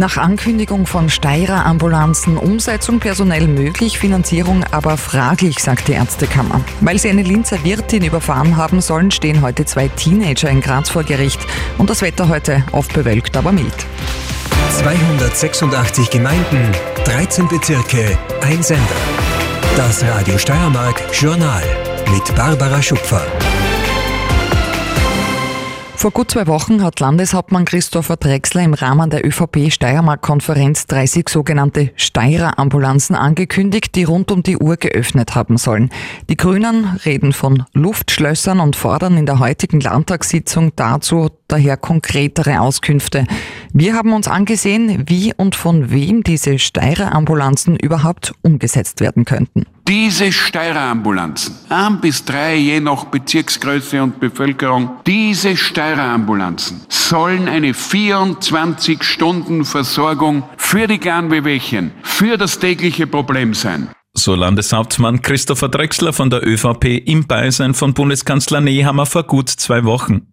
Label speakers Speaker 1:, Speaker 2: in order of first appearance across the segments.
Speaker 1: Nach Ankündigung von Steirer Ambulanzen Umsetzung personell möglich, Finanzierung aber fraglich, sagt die Ärztekammer. Weil sie eine Linzer Wirtin überfahren haben sollen, stehen heute zwei Teenager in Graz vor Gericht. Und das Wetter heute oft bewölkt, aber mild.
Speaker 2: 286 Gemeinden, 13 Bezirke, ein Sender. Das Radio Steiermark Journal mit Barbara Schupfer.
Speaker 1: Vor gut zwei Wochen hat Landeshauptmann Christopher Drexler im Rahmen der ÖVP-Steiermark-Konferenz 30 sogenannte Steirer-Ambulanzen angekündigt, die rund um die Uhr geöffnet haben sollen. Die Grünen reden von Luftschlössern und fordern in der heutigen Landtagssitzung dazu daher konkretere Auskünfte. Wir haben uns angesehen, wie und von wem diese Steirer-Ambulanzen überhaupt umgesetzt werden könnten.
Speaker 3: Diese Steirerambulanzen, ein bis drei je nach Bezirksgröße und Bevölkerung, diese Steirerambulanzen sollen eine 24-Stunden-Versorgung für die kleinen für das tägliche Problem sein.
Speaker 4: So Landeshauptmann Christopher Drexler von der ÖVP im Beisein von Bundeskanzler Nehammer vor gut zwei Wochen.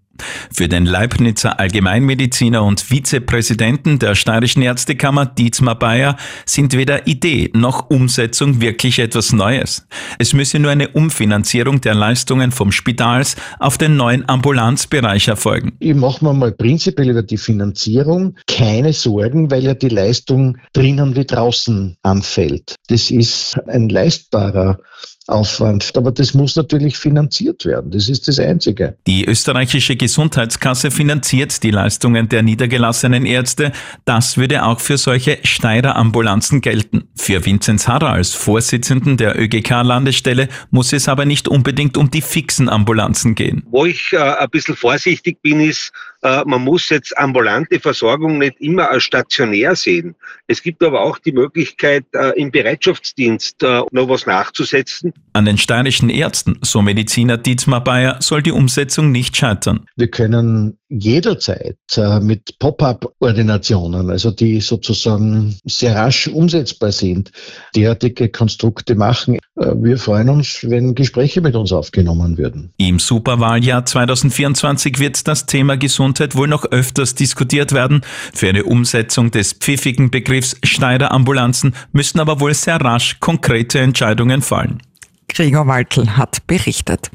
Speaker 4: Für den Leibnizer Allgemeinmediziner und Vizepräsidenten der Steirischen Ärztekammer Dietmar Bayer sind weder Idee noch Umsetzung wirklich etwas Neues. Es müsse nur eine Umfinanzierung der Leistungen vom Spitals auf den neuen Ambulanzbereich erfolgen.
Speaker 5: Ich mache mir mal prinzipiell über die Finanzierung keine Sorgen, weil ja die Leistung drinnen wie draußen anfällt. Das ist ein leistbarer Aufwand. Aber das muss natürlich finanziert werden. Das ist das Einzige.
Speaker 4: Die österreichische Gesundheitskasse finanziert die Leistungen der niedergelassenen Ärzte. Das würde auch für solche Steirer-Ambulanzen gelten. Für Vinzenz Harrer als Vorsitzenden der ÖGK-Landesstelle muss es aber nicht unbedingt um die fixen Ambulanzen gehen.
Speaker 6: Wo ich äh, ein bisschen vorsichtig bin, ist, man muss jetzt ambulante Versorgung nicht immer als stationär sehen. Es gibt aber auch die Möglichkeit, äh, im Bereitschaftsdienst äh, noch was nachzusetzen.
Speaker 4: An den steirischen Ärzten, so Mediziner Dietmar Bayer, soll die Umsetzung nicht scheitern.
Speaker 5: Wir können jederzeit mit Pop-up-Ordinationen, also die sozusagen sehr rasch umsetzbar sind, derartige Konstrukte machen. Wir freuen uns, wenn Gespräche mit uns aufgenommen würden.
Speaker 4: Im Superwahljahr 2024 wird das Thema Gesundheit wohl noch öfters diskutiert werden. Für eine Umsetzung des pfiffigen Begriffs Schneiderambulanzen müssen aber wohl sehr rasch konkrete Entscheidungen fallen.
Speaker 1: Gregor Waltl hat berichtet.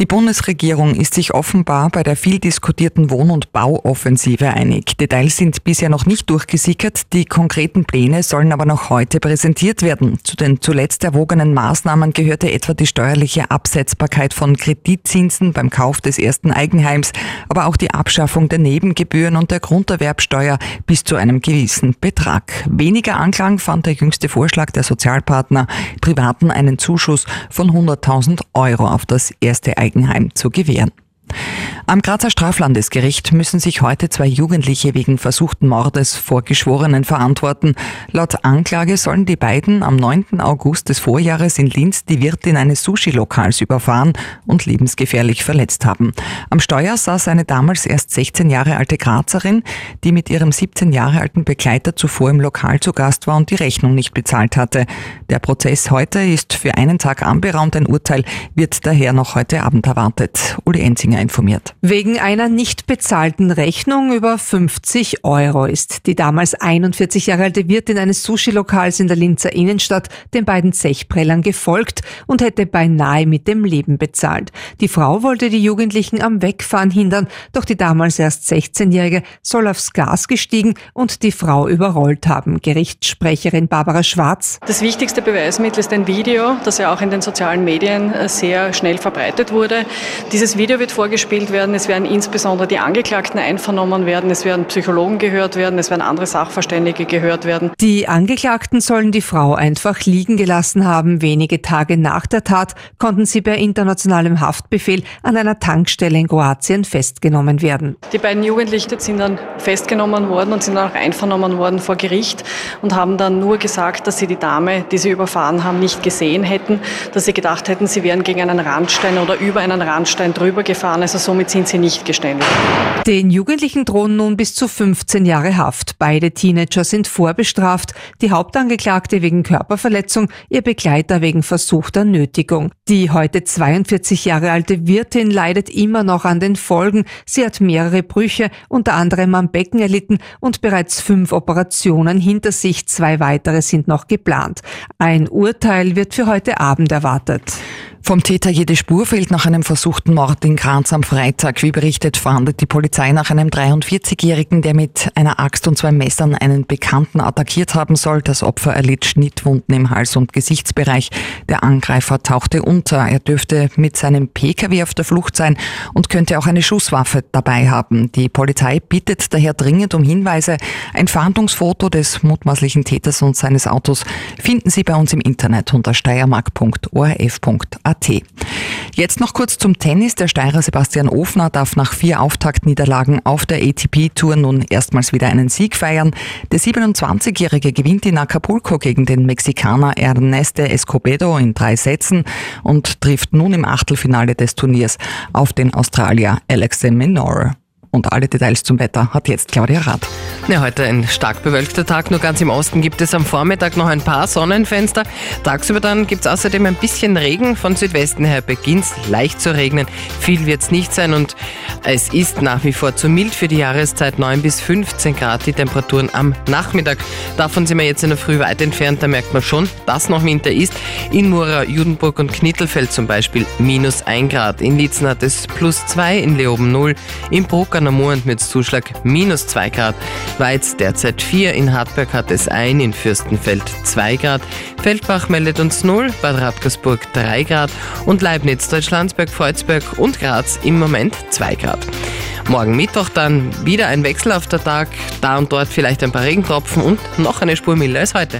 Speaker 1: Die Bundesregierung ist sich offenbar bei der viel diskutierten Wohn- und Bauoffensive einig. Details sind bisher noch nicht durchgesickert, die konkreten Pläne sollen aber noch heute präsentiert werden. Zu den zuletzt erwogenen Maßnahmen gehörte etwa die steuerliche Absetzbarkeit von Kreditzinsen beim Kauf des ersten Eigenheims, aber auch die Abschaffung der Nebengebühren und der Grunderwerbsteuer bis zu einem gewissen Betrag. Weniger Anklang fand der jüngste Vorschlag der Sozialpartner, Privaten einen Zuschuss von 100.000 Euro auf das erste Eigenheim zu gewähren. Am Grazer Straflandesgericht müssen sich heute zwei Jugendliche wegen versuchten Mordes vor Geschworenen verantworten. Laut Anklage sollen die beiden am 9. August des Vorjahres in Linz die Wirtin eines Sushi-Lokals überfahren und lebensgefährlich verletzt haben. Am Steuer saß eine damals erst 16 Jahre alte Grazerin, die mit ihrem 17 Jahre alten Begleiter zuvor im Lokal zu Gast war und die Rechnung nicht bezahlt hatte. Der Prozess heute ist für einen Tag anberaumt. Ein Urteil wird daher noch heute Abend erwartet. Uli Enzinger informiert.
Speaker 7: Wegen einer nicht bezahlten Rechnung über 50 Euro ist die damals 41 Jahre alte Wirtin eines Sushi-Lokals in der Linzer Innenstadt den beiden Zechprellern gefolgt und hätte beinahe mit dem Leben bezahlt. Die Frau wollte die Jugendlichen am Wegfahren hindern, doch die damals erst 16-Jährige soll aufs Gas gestiegen und die Frau überrollt haben. Gerichtssprecherin Barbara Schwarz.
Speaker 8: Das wichtigste Beweismittel ist ein Video, das ja auch in den sozialen Medien sehr schnell verbreitet wurde. Dieses Video wird vorgestellt gespielt werden. Es werden insbesondere die Angeklagten einvernommen werden. Es werden Psychologen gehört werden. Es werden andere Sachverständige gehört werden.
Speaker 7: Die Angeklagten sollen die Frau einfach liegen gelassen haben. Wenige Tage nach der Tat konnten sie per internationalem Haftbefehl an einer Tankstelle in Kroatien festgenommen werden.
Speaker 8: Die beiden Jugendlichen sind dann festgenommen worden und sind dann auch einvernommen worden vor Gericht und haben dann nur gesagt, dass sie die Dame, die sie überfahren haben, nicht gesehen hätten, dass sie gedacht hätten, sie wären gegen einen Randstein oder über einen Randstein drüber gefahren. Also somit sind sie nicht geständig.
Speaker 7: Den Jugendlichen drohen nun bis zu 15 Jahre Haft. Beide Teenager sind vorbestraft. Die Hauptangeklagte wegen Körperverletzung, ihr Begleiter wegen versuchter Nötigung. Die heute 42 Jahre alte Wirtin leidet immer noch an den Folgen. Sie hat mehrere Brüche, unter anderem am Becken erlitten und bereits fünf Operationen hinter sich. Zwei weitere sind noch geplant. Ein Urteil wird für heute Abend erwartet.
Speaker 1: Vom Täter jede Spur fehlt nach einem versuchten Mord in Graz am Freitag. Wie berichtet, fahndet die Polizei nach einem 43-Jährigen, der mit einer Axt und zwei Messern einen Bekannten attackiert haben soll. Das Opfer erlitt Schnittwunden im Hals- und Gesichtsbereich. Der Angreifer tauchte unter. Er dürfte mit seinem Pkw auf der Flucht sein und könnte auch eine Schusswaffe dabei haben. Die Polizei bittet daher dringend um Hinweise. Ein Fahndungsfoto des mutmaßlichen Täters und seines Autos finden Sie bei uns im Internet unter steiermark.orf.at. AT. Jetzt noch kurz zum Tennis. Der Steirer Sebastian Ofner darf nach vier Auftaktniederlagen auf der ATP-Tour nun erstmals wieder einen Sieg feiern. Der 27-Jährige gewinnt in Acapulco gegen den Mexikaner Erneste Escobedo in drei Sätzen und trifft nun im Achtelfinale des Turniers auf den Australier Alex de Minor. Und alle Details zum Wetter hat jetzt Claudia Rath.
Speaker 9: Ja, heute ein stark bewölkter Tag. Nur ganz im Osten gibt es am Vormittag noch ein paar Sonnenfenster. Tagsüber dann gibt es außerdem ein bisschen Regen. Von Südwesten her beginnt es leicht zu regnen. Viel wird es nicht sein und es ist nach wie vor zu mild für die Jahreszeit. 9 bis 15 Grad die Temperaturen am Nachmittag. Davon sind wir jetzt in der Früh weit entfernt. Da merkt man schon, dass noch Winter ist. In Mura, Judenburg und Knittelfeld zum Beispiel minus 1 Grad. In Lietzen hat es plus 2, in Leoben 0. In Bruck an der Murend mit Zuschlag minus 2 Grad. Weiz derzeit 4, in Hartberg hat es 1, in Fürstenfeld 2 Grad, Feldbach meldet uns 0, Bad Radkersburg 3 Grad und Leibniz, Deutschlandsberg, Freuzberg und Graz im Moment 2 Grad. Morgen Mittwoch dann wieder ein Wechsel auf der Tag, da und dort vielleicht ein paar Regentropfen und noch eine Spur milder als heute.